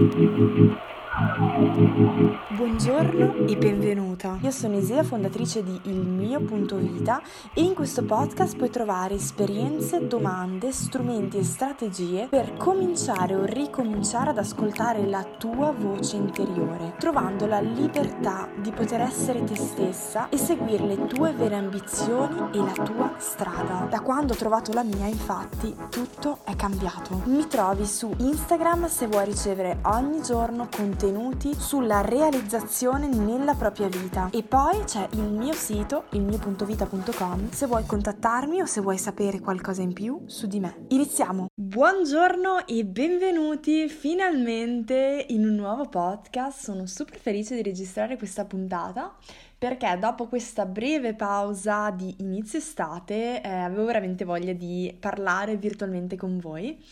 Thank you. Buongiorno e benvenuta. Io sono Isia, fondatrice di Il mio punto vita e in questo podcast puoi trovare esperienze, domande, strumenti e strategie per cominciare o ricominciare ad ascoltare la tua voce interiore, trovando la libertà di poter essere te stessa e seguire le tue vere ambizioni e la tua strada. Da quando ho trovato la mia, infatti, tutto è cambiato. Mi trovi su Instagram se vuoi ricevere ogni giorno contenuti sulla realizzazione nella propria vita. E poi c'è il mio sito, il mio.vita.com, se vuoi contattarmi o se vuoi sapere qualcosa in più su di me. Iniziamo! Buongiorno e benvenuti finalmente in un nuovo podcast. Sono super felice di registrare questa puntata perché dopo questa breve pausa di inizio estate eh, avevo veramente voglia di parlare virtualmente con voi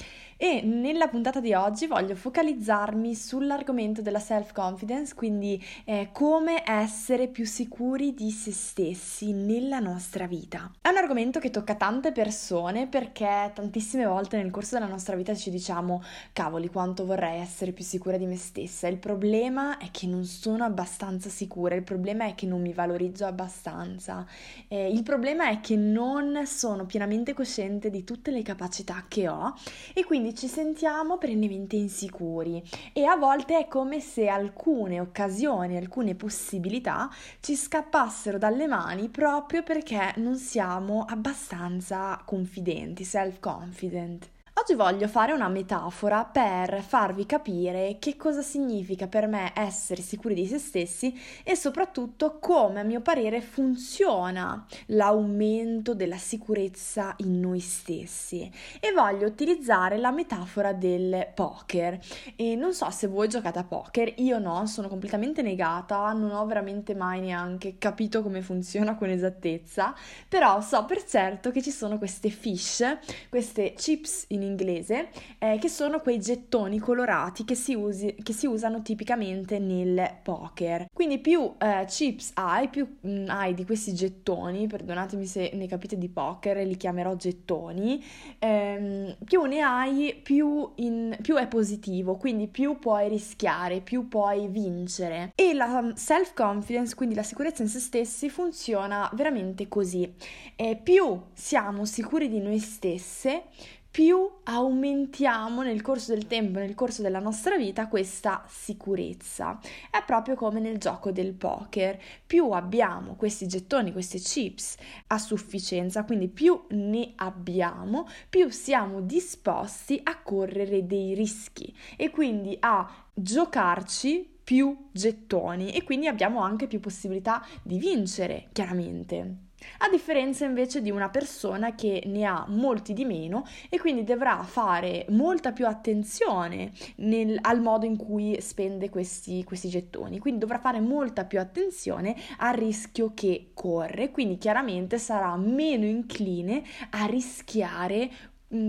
e nella puntata di oggi voglio focalizzarmi sull'argomento della self-confidence, quindi eh, come essere più sicuri di se stessi nella nostra vita. È un argomento che tocca tante persone perché tantissime volte nel corso della nostra vita ci diciamo cavoli quanto vorrei essere più sicura di me stessa. Il problema è che non sono abbastanza sicura, il problema è che non mi valorizzo abbastanza, eh, il problema è che non sono pienamente cosciente di tutte le capacità che ho e quindi quindi ci sentiamo perennemente insicuri e a volte è come se alcune occasioni, alcune possibilità ci scappassero dalle mani proprio perché non siamo abbastanza confidenti, self-confident. Oggi voglio fare una metafora per farvi capire che cosa significa per me essere sicuri di se stessi e soprattutto come a mio parere funziona l'aumento della sicurezza in noi stessi. E voglio utilizzare la metafora del poker. E non so se voi giocate a poker, io no, sono completamente negata, non ho veramente mai neanche capito come funziona con esattezza, però so per certo che ci sono queste fish, queste chips in inglese, eh, che sono quei gettoni colorati che si, usi, che si, usano tipicamente nel poker. Quindi più eh, chips hai, più mh, mm, hai di questi gettoni, perdonatemi se ne capite di poker, li chiamerò gettoni, ehm, più ne hai, più, in, più è positivo, quindi più puoi rischiare, più puoi vincere. E la self-confidence, quindi la sicurezza in se stessi, funziona veramente così. E più siamo sicuri di noi stesse, più aumentiamo nel corso del tempo, nel corso della nostra vita, questa sicurezza. È proprio come nel gioco del poker. Più abbiamo questi gettoni, queste chips a sufficienza, quindi più ne abbiamo, più siamo disposti a correre dei rischi e quindi a giocarci più gettoni e quindi abbiamo anche più possibilità di vincere, chiaramente. A differenza invece di una persona che ne ha molti di meno e quindi dovrà fare molta più attenzione nel, al modo in cui spende questi, questi gettoni, quindi dovrà fare molta più attenzione al rischio che corre, quindi chiaramente sarà meno incline a rischiare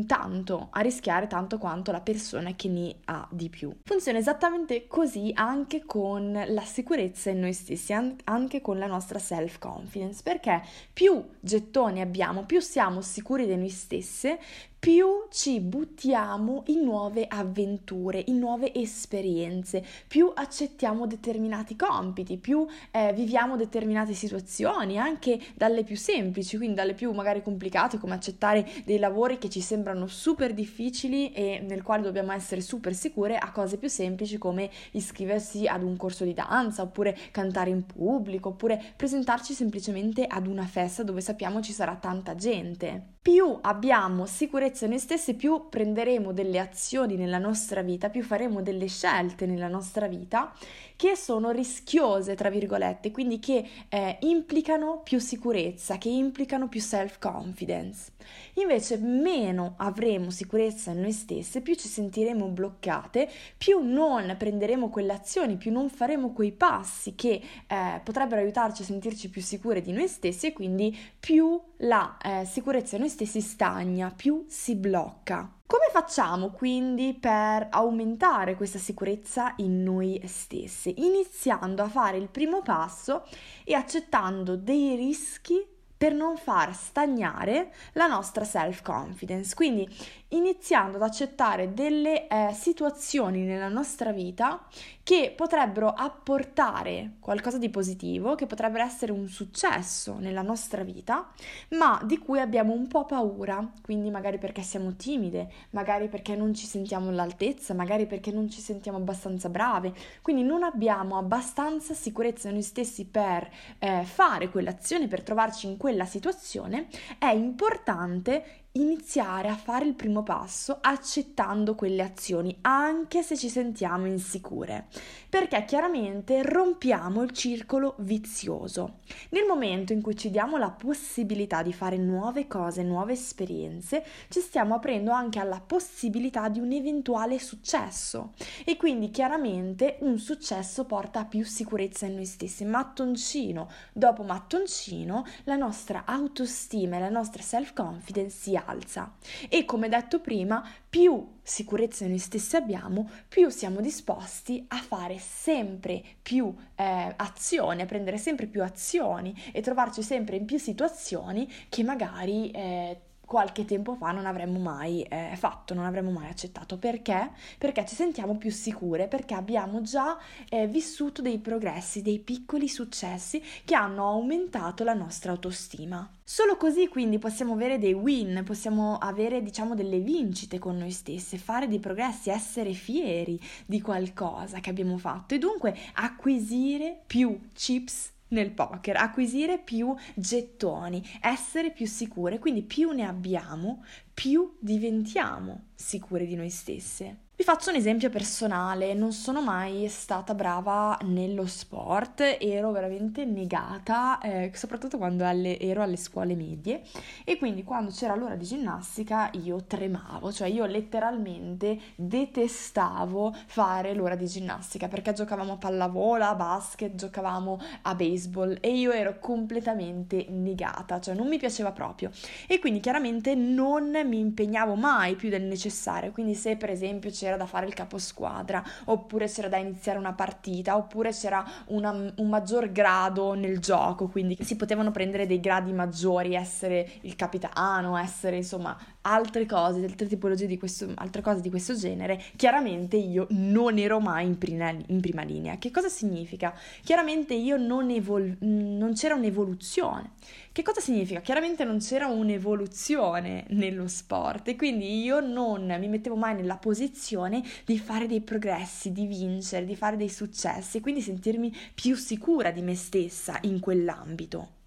tanto, a rischiare tanto quanto la persona che ne ha di più. Funziona esattamente così anche con la sicurezza in noi stessi, anche con la nostra self-confidence, perché più gettoni abbiamo, più siamo sicuri di noi stesse, più ci buttiamo in nuove avventure, in nuove esperienze, più accettiamo determinati compiti, più eh, viviamo determinate situazioni, anche dalle più semplici, quindi dalle più magari complicate, come accettare dei lavori che ci sembrano super difficili e nel quale dobbiamo essere super sicure, a cose più semplici come iscriversi ad un corso di danza, oppure cantare in pubblico, oppure presentarci semplicemente ad una festa dove sappiamo ci sarà tanta gente. Più abbiamo sicurezza noi stessi, più prenderemo delle azioni nella nostra vita, più faremo delle scelte nella nostra vita che sono rischiose, tra virgolette, quindi che eh, implicano più sicurezza, che implicano più self-confidence. Invece meno avremo sicurezza in noi stesse, più ci sentiremo bloccate, più non prenderemo quelle azioni, più non faremo quei passi che eh, potrebbero aiutarci a sentirci più sicure di noi stessi e quindi più la eh, sicurezza in noi stessi stagna, più si blocca. Come facciamo quindi per aumentare questa sicurezza in noi stessi? Iniziando a fare il primo passo e accettando dei rischi per non far stagnare la nostra self-confidence. Quindi iniziando ad accettare delle eh, situazioni nella nostra vita che potrebbero apportare qualcosa di positivo, che potrebbero essere un successo nella nostra vita, ma di cui abbiamo un po' paura, quindi magari perché siamo timide, magari perché non ci sentiamo all'altezza, magari perché non ci sentiamo abbastanza brave, quindi non abbiamo abbastanza sicurezza noi stessi per eh, fare quell'azione, per trovarci in quella situazione, è importante iniziare a fare il primo passo accettando quelle azioni, anche se ci sentiamo insicure, perché chiaramente rompiamo il circolo vizioso. Nel momento in cui ci diamo la possibilità di fare nuove cose, nuove esperienze, ci stiamo aprendo anche alla possibilità di un eventuale successo e quindi chiaramente un successo porta a più sicurezza in noi stessi. Mattoncino dopo mattoncino la nostra autostima e la nostra self-confidence si alza e come detto prima, più sicurezza noi stessi abbiamo, più siamo disposti a fare sempre più eh, azioni, a prendere sempre più azioni e trovarci sempre in più situazioni che magari eh, qualche tempo fa non avremmo mai eh, fatto, non avremmo mai accettato. Perché? Perché ci sentiamo più sicure, perché abbiamo già eh, vissuto dei progressi, dei piccoli successi che hanno aumentato la nostra autostima. Solo così quindi possiamo avere dei win, possiamo avere diciamo delle vincite con noi stesse, fare dei progressi, essere fieri di qualcosa che abbiamo fatto e dunque acquisire più chips nel poker, acquisire più gettoni, essere più sicure, quindi più ne abbiamo, più diventiamo sicure di noi stesse. Vi faccio un esempio personale, non sono mai stata brava nello sport, ero veramente negata, eh, soprattutto quando alle, ero alle scuole medie. E quindi quando c'era l'ora di ginnastica io tremavo, cioè io letteralmente detestavo fare l'ora di ginnastica perché giocavamo a pallavolo, a basket, giocavamo a baseball. E io ero completamente negata, cioè non mi piaceva proprio. E quindi chiaramente non mi impegnavo mai più del necessario, quindi se per esempio c'era c'era da fare il caposquadra, oppure c'era da iniziare una partita, oppure c'era una, un maggior grado nel gioco, quindi si potevano prendere dei gradi maggiori, essere il capitano, essere insomma altre cose, altre tipologie di questo, altre cose di questo genere, chiaramente io non ero mai in prima, in prima linea. Che cosa significa? Chiaramente io non, evol- non c'era un'evoluzione. Che cosa significa? Chiaramente non c'era un'evoluzione nello sport e quindi io non mi mettevo mai nella posizione di fare dei progressi, di vincere, di fare dei successi quindi sentirmi più sicura di me stessa in quell'ambito.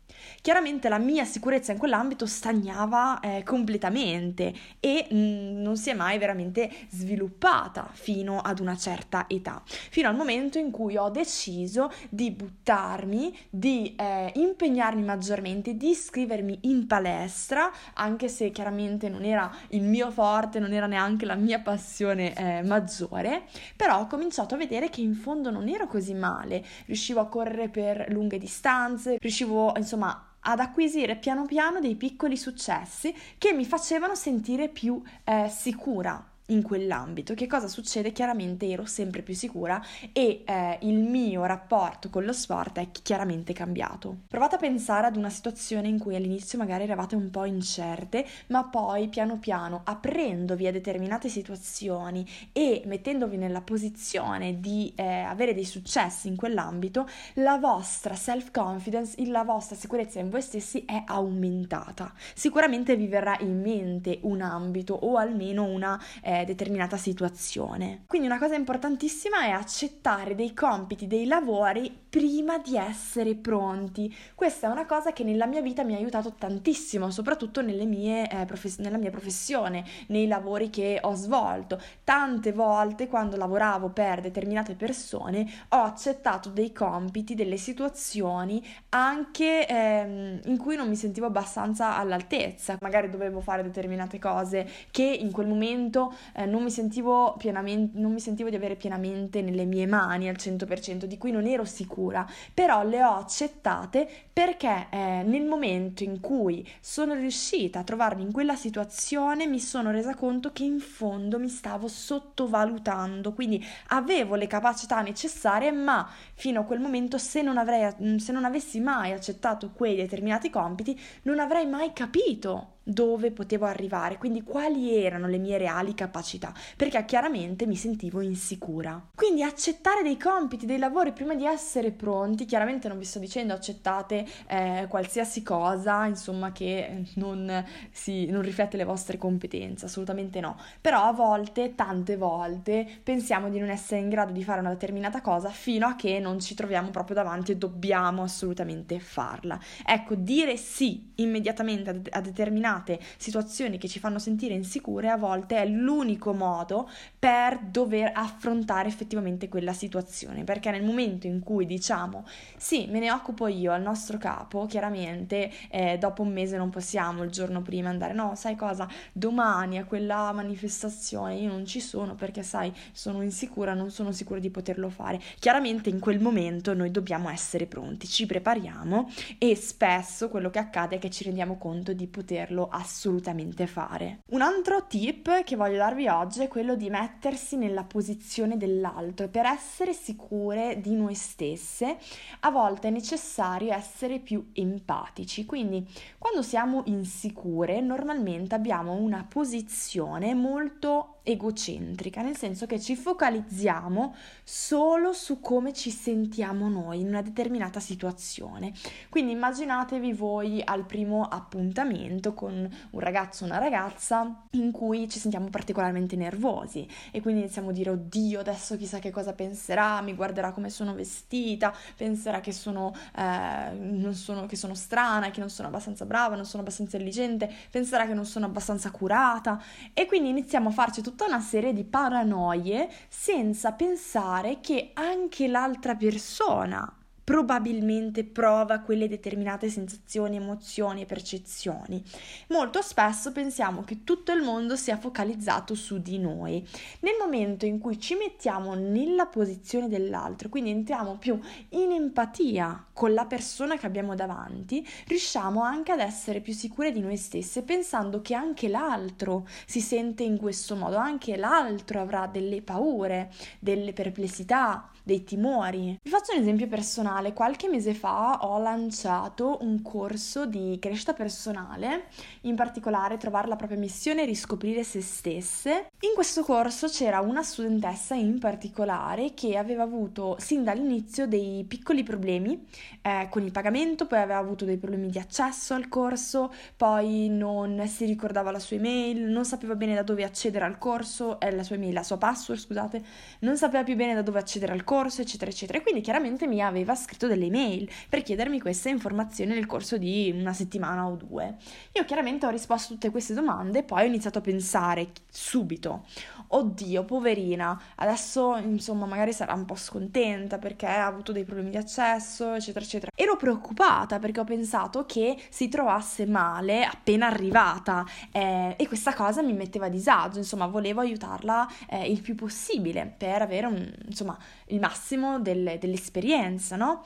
Chiaramente la mia sicurezza in quell'ambito stagnava eh, completamente e mh, mm, non si è mai veramente sviluppata fino ad una certa età, fino al momento in cui ho deciso di buttarmi, di eh, impegnarmi maggiormente, di iscrivermi in palestra, anche se chiaramente non era il mio forte, non era neanche la mia passione eh, maggiore, però ho cominciato a vedere che in fondo non ero così male, riuscivo a correre per lunghe distanze, riuscivo insomma ad acquisire piano piano dei piccoli successi che mi facevano sentire più eh, sicura in quell'ambito. Che cosa succede? Chiaramente ero sempre più sicura e eh, il mio rapporto con lo sport è chiaramente cambiato. Provate a pensare ad una situazione in cui all'inizio magari eravate un po' incerte, ma poi piano piano aprendovi a determinate situazioni e mettendovi nella posizione di eh, avere dei successi in quell'ambito, la vostra self-confidence, la vostra sicurezza in voi stessi è aumentata. Sicuramente vi verrà in mente un ambito o almeno una eh, determinata situazione. Quindi una cosa importantissima è accettare dei compiti, dei lavori prima di essere pronti. Questa è una cosa che nella mia vita mi ha aiutato tantissimo, soprattutto mie, eh, profes- nella mia professione, nei lavori che ho svolto. Tante volte quando lavoravo per determinate persone ho accettato dei compiti, delle situazioni anche ehm, in cui non mi sentivo abbastanza all'altezza. Magari dovevo fare determinate cose che in quel momento eh, non, mi sentivo pienamente, non mi sentivo di avere pienamente nelle mie mani al 100%, di cui non ero sicura, però le ho accettate perché eh, nel momento in cui sono riuscita a trovarmi in quella situazione mi sono resa conto che in fondo mi stavo sottovalutando, quindi avevo le capacità necessarie, ma fino a quel momento se non, avrei, se non avessi mai accettato quei determinati compiti non avrei mai capito dove potevo arrivare, quindi quali erano le mie reali capacità, perché chiaramente mi sentivo insicura. Quindi accettare dei compiti, dei lavori prima di essere pronti, chiaramente non vi sto dicendo accettate eh, qualsiasi cosa, insomma, che non, si, non riflette le vostre competenze, assolutamente no, però a volte, tante volte, pensiamo di non essere in grado di fare una determinata cosa fino a che non ci troviamo proprio davanti e dobbiamo assolutamente farla. Ecco, dire sì immediatamente a, de- determinate situazioni che ci fanno sentire insicure a volte è l'unico modo per dover affrontare effettivamente quella situazione, perché nel momento in cui diciamo sì, me ne occupo io al nostro capo, chiaramente eh, dopo un mese non possiamo il giorno prima andare, no, sai cosa, domani a quella manifestazione io non ci sono perché sai, sono insicura, non sono sicura di poterlo fare. Chiaramente in quel momento noi dobbiamo essere pronti, ci prepariamo e spesso quello che accade è che ci rendiamo conto di poterlo assolutamente fare. Un altro tip che voglio darvi oggi è quello di mettersi nella posizione dell'altro. Per essere sicure di noi stesse, a volte è necessario essere più empatici. Quindi, quando siamo insicure, normalmente abbiamo una posizione molto egocentrica, nel senso che ci focalizziamo solo su come ci sentiamo noi in una determinata situazione. Quindi immaginatevi voi al primo appuntamento con un ragazzo o una ragazza in cui ci sentiamo particolarmente nervosi e quindi iniziamo a dire oddio adesso chissà che cosa penserà, mi guarderà come sono vestita, penserà che sono, eh, sono, che sono strana, che non sono abbastanza brava, non sono abbastanza intelligente, penserà che non sono abbastanza curata e quindi iniziamo a farci tutto tutta una serie di paranoie senza pensare che anche l'altra persona probabilmente prova quelle determinate sensazioni, emozioni e percezioni. Molto spesso pensiamo che tutto il mondo sia focalizzato su di noi. Nel momento in cui ci mettiamo nella posizione dell'altro, quindi entriamo più in empatia con la persona che abbiamo davanti, riusciamo anche ad essere più sicure di noi stesse, pensando che anche l'altro si sente in questo modo, anche l'altro avrà delle paure, delle perplessità, dei timori. Vi faccio un esempio personale. Qualche mese fa ho lanciato un corso di crescita personale, in particolare trovare la propria missione e riscoprire se stesse. In questo corso c'era una studentessa in particolare che aveva avuto sin dall'inizio dei piccoli problemi eh, con il pagamento, poi aveva avuto dei problemi di accesso al corso, poi non si ricordava la sua email, non sapeva bene da dove accedere al corso, eh, la sua email, la sua password, scusate, non sapeva più bene da dove accedere al corso corso, eccetera, eccetera. Quindi chiaramente mi aveva scritto delle mail per chiedermi queste informazioni nel corso di una settimana o due. Io chiaramente ho risposto a tutte queste domande e poi ho iniziato a pensare subito, oddio, poverina, adesso insomma magari sarà un po' scontenta perché ha avuto dei problemi di accesso, eccetera, eccetera. Ero preoccupata perché ho pensato che si trovasse male appena arrivata eh, e questa cosa mi metteva a disagio, insomma volevo aiutarla eh, il più possibile per avere un, insomma, il massimo del, dell'esperienza, no?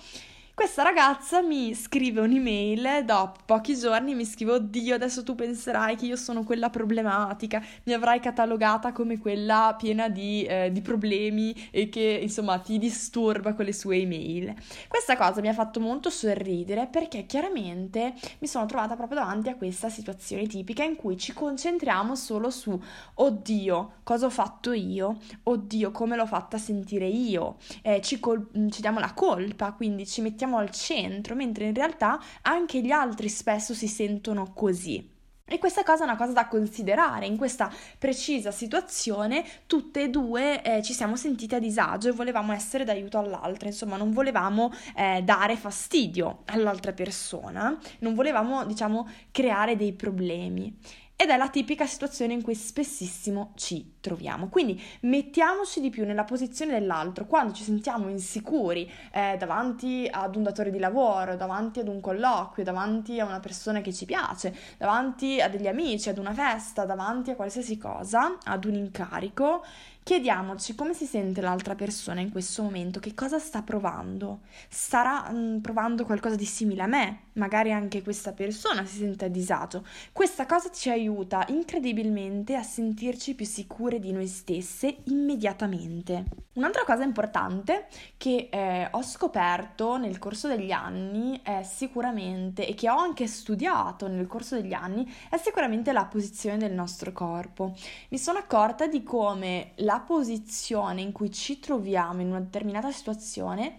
Questa ragazza mi scrive un'email dopo pochi giorni, mi scrive oddio adesso tu penserai che io sono quella problematica, mi avrai catalogata come quella piena di, eh, di problemi e che insomma ti disturba con le sue email. Questa cosa mi ha fatto molto sorridere perché chiaramente mi sono trovata proprio davanti a questa situazione tipica in cui ci concentriamo solo su oddio cosa ho fatto io, oddio come l'ho fatta sentire io, eh, ci, col- ci diamo la colpa, quindi ci mettiamo mettiamo al centro, mentre in realtà anche gli altri spesso si sentono così. E questa cosa è una cosa da considerare. In questa precisa situazione, tutte e due eh, ci siamo sentite a disagio e volevamo essere d'aiuto all'altra, insomma, non volevamo eh, dare fastidio all'altra persona, non volevamo, diciamo, creare dei problemi. Ed è la tipica situazione in cui spessissimo ci troviamo. Quindi mettiamoci di più nella posizione dell'altro. Quando ci sentiamo insicuri eh, davanti ad un datore di lavoro, davanti ad un colloquio, davanti a una persona che ci piace, davanti a degli amici, ad una festa, davanti a qualsiasi cosa, ad un incarico, Chiediamoci come si sente l'altra persona in questo momento, che cosa sta provando. Starà mh, mm, provando qualcosa di simile a me, magari anche questa persona si sente a disagio. Questa cosa ci aiuta incredibilmente a sentirci più sicure insicure di noi stesse immediatamente. Un'altra cosa importante che eh, ho scoperto nel corso degli anni è sicuramente, e che ho anche studiato nel corso degli anni, è sicuramente la posizione del nostro corpo. Mi sono accorta di come la posizione in cui ci troviamo in una determinata situazione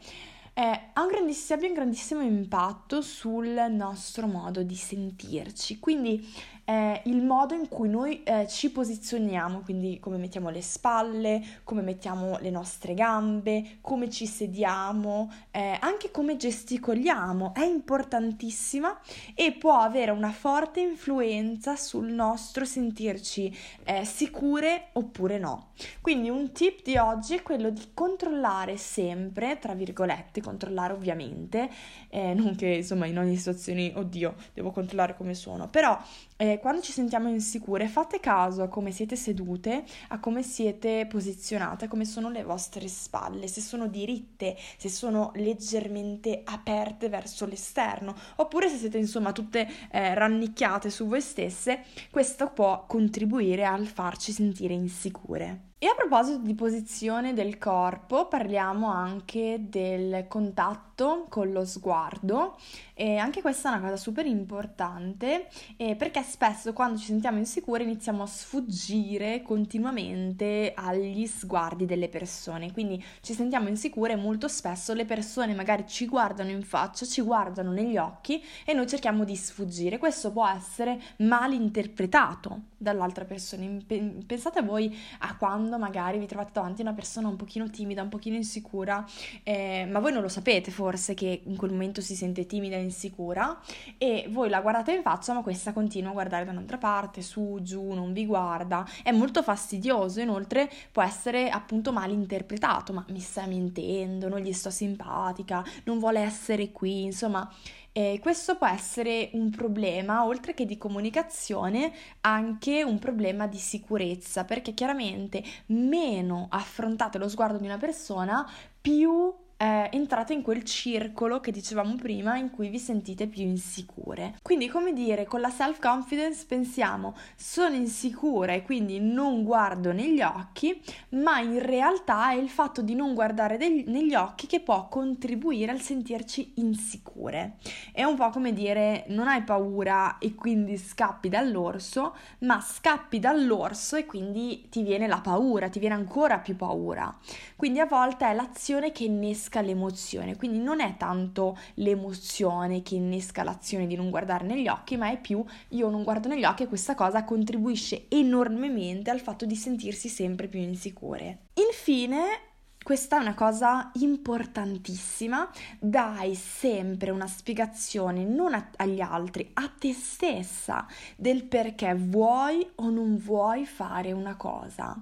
ha un grandissimo, abbia un grandissimo impatto sul nostro modo di sentirci. Quindi eh, il modo in cui noi eh, ci posizioniamo, quindi come mettiamo le spalle, come mettiamo le nostre gambe, come ci sediamo, eh, anche come gesticoliamo, è importantissima e può avere una forte influenza sul nostro sentirci eh, sicure oppure no. Quindi un tip di oggi è quello di controllare sempre, tra virgolette, controllare ovviamente, eh, non che insomma in ogni situazione, oddio, devo controllare come sono, però eh, quando ci sentiamo insicure, fate caso a come siete sedute, a come siete posizionate, a come sono le vostre spalle, se sono diritte, se sono leggermente aperte verso l'esterno, oppure se siete insomma tutte eh, rannicchiate su voi stesse, questo può contribuire al farci sentire insicure. E a proposito di posizione del corpo, parliamo anche del contatto con lo sguardo e anche questa è una cosa super importante eh, perché spesso quando ci sentiamo insicuri iniziamo a sfuggire continuamente agli sguardi delle persone, quindi ci sentiamo insicure e molto spesso le persone magari ci guardano in faccia, ci guardano negli occhi e noi cerchiamo di sfuggire. Questo può essere mal interpretato dall'altra persona. Pensate voi a quando quando magari vi trovate davanti a una persona un pochino timida, un pochino insicura, eh, ma voi non lo sapete forse che in quel momento si sente timida e insicura e voi la guardate in faccia ma questa continua a guardare da un'altra parte, su, giù, non vi guarda, è molto fastidioso, inoltre può essere appunto mal interpretato, ma mi sta mentendo, non gli sto simpatica, non vuole essere qui, insomma e questo può essere un problema, oltre che di comunicazione, anche un problema di sicurezza, perché chiaramente meno affrontate lo sguardo di una persona, più eh, entrate in quel circolo che dicevamo prima in cui vi sentite più insicure. Quindi, come dire, con la self-confidence pensiamo sono insicura e quindi non guardo negli occhi, ma in realtà è il fatto di non guardare degli, negli occhi che può contribuire al sentirci insicure. È un po' come dire non hai paura e quindi scappi dall'orso, ma scappi dall'orso e quindi ti viene la paura, ti viene ancora più paura. Quindi a volte è l'azione che innesca innesca l'emozione, quindi non è tanto l'emozione che innesca l'azione di non guardare negli occhi, ma è più io non guardo negli occhi e questa cosa contribuisce enormemente al fatto di sentirsi sempre più insicure. Infine, questa è una cosa importantissima, dai sempre una spiegazione non a- agli altri, a te stessa del perché vuoi o non vuoi fare una cosa.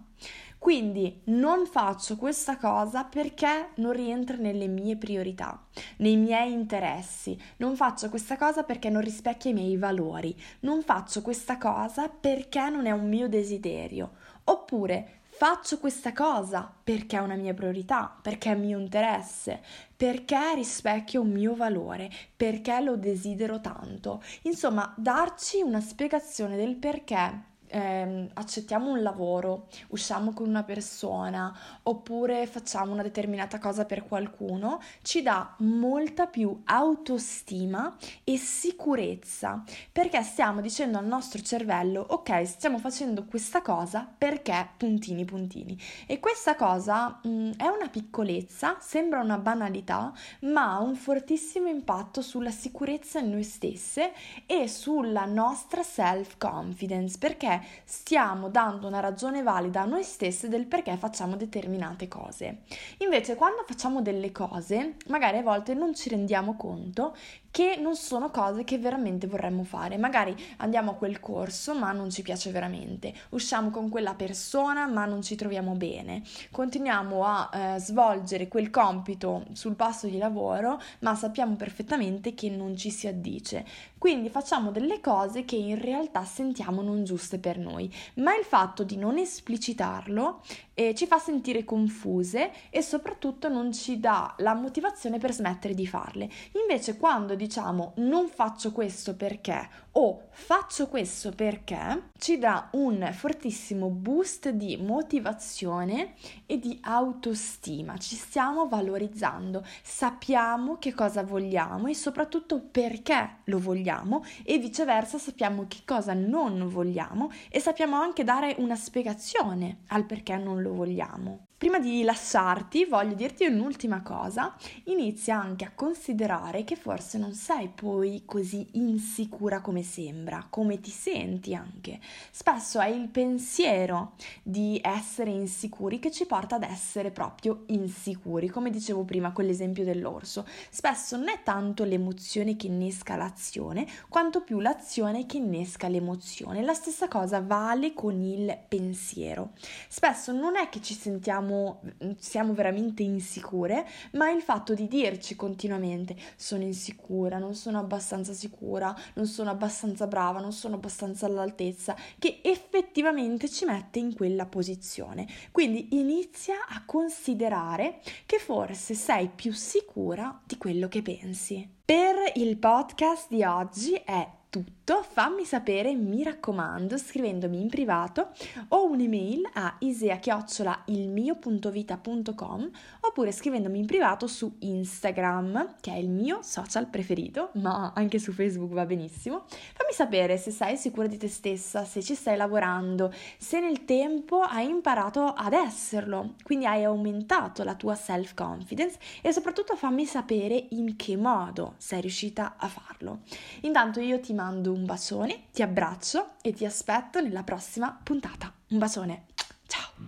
Quindi non faccio questa cosa perché non rientra nelle mie priorità, nei miei interessi. Non faccio questa cosa perché non rispecchia i miei valori. Non faccio questa cosa perché non è un mio desiderio. Oppure faccio questa cosa perché è una mia priorità, perché è mio interesse, perché rispecchia un mio valore, perché lo desidero tanto. Insomma, darci una spiegazione del perché eh, accettiamo un lavoro, usciamo con una persona oppure facciamo una determinata cosa per qualcuno, ci dà molta più autostima e sicurezza perché stiamo dicendo al nostro cervello ok stiamo facendo questa cosa perché puntini puntini e questa cosa mh, mm, è una piccolezza, sembra una banalità ma ha un fortissimo impatto sulla sicurezza in noi stesse e sulla nostra self confidence perché stiamo dando una ragione valida a noi stesse del perché facciamo determinate cose. Invece quando facciamo delle cose, magari a volte non ci rendiamo conto che non sono cose che veramente vorremmo fare. Magari andiamo a quel corso ma non ci piace veramente, usciamo con quella persona ma non ci troviamo bene, continuiamo a eh, svolgere quel compito sul passo di lavoro ma sappiamo perfettamente che non ci si addice. Quindi facciamo delle cose che in realtà sentiamo non giuste per noi, ma il fatto di non esplicitarlo eh, ci fa sentire confuse e soprattutto non ci dà la motivazione per smettere di farle. Invece quando diciamo non faccio questo perché o faccio questo perché ci dà un fortissimo boost di motivazione e di autostima, ci stiamo valorizzando, sappiamo che cosa vogliamo e soprattutto perché lo vogliamo e viceversa sappiamo che cosa non vogliamo e sappiamo anche dare una spiegazione al perché non lo vogliamo. Prima di lasciarti voglio dirti un'ultima cosa, inizia anche a considerare che forse non sei poi così insicura come sembra, come ti senti anche. Spesso è il pensiero di essere insicuri che ci porta ad essere proprio insicuri, come dicevo prima con l'esempio dell'orso. Spesso non è tanto l'emozione che innesca l'azione, quanto più l'azione che innesca l'emozione. La stessa cosa vale con il pensiero. Spesso non è che ci sentiamo siamo, siamo veramente insicure, ma il fatto di dirci continuamente sono insicura, non sono abbastanza sicura, non sono abbastanza brava, non sono abbastanza all'altezza, che effettivamente ci mette in quella posizione. Quindi inizia a considerare che forse sei più sicura di quello che pensi. Per il podcast di oggi è tutto, fammi sapere, mi raccomando, scrivendomi in privato o un'email a isea-ilmio.vita.com oppure scrivendomi in privato su Instagram, che è il mio social preferito, ma anche su Facebook va benissimo. Fammi sapere se sei sicura di te stessa, se ci stai lavorando, se nel tempo hai imparato ad esserlo, quindi hai aumentato la tua self-confidence e soprattutto fammi sapere in che modo sei riuscita a farlo. Intanto io ti mando un bacione, ti abbraccio e ti aspetto nella prossima puntata. Un bacione!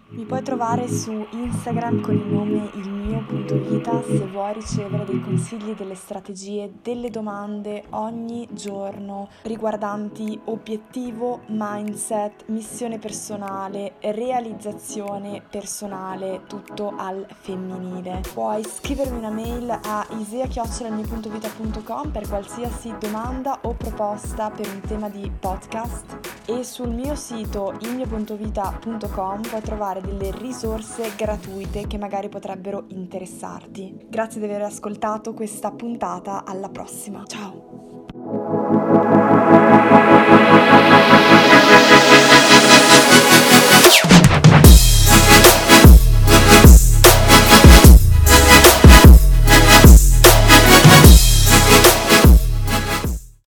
Mi puoi trovare su Instagram con il nome ilmio.vita se vuoi ricevere dei consigli, delle strategie, delle domande ogni giorno riguardanti obiettivo, mindset, missione personale, realizzazione personale, tutto al femminile. Puoi scrivermi una mail a isea.ilmio.vita.com per qualsiasi domanda o proposta per un tema di podcast e sul mio sito ilmio.vita.com puoi trovare trovare delle risorse gratuite che magari potrebbero interessarti. Grazie di aver ascoltato questa puntata, alla prossima. Ciao!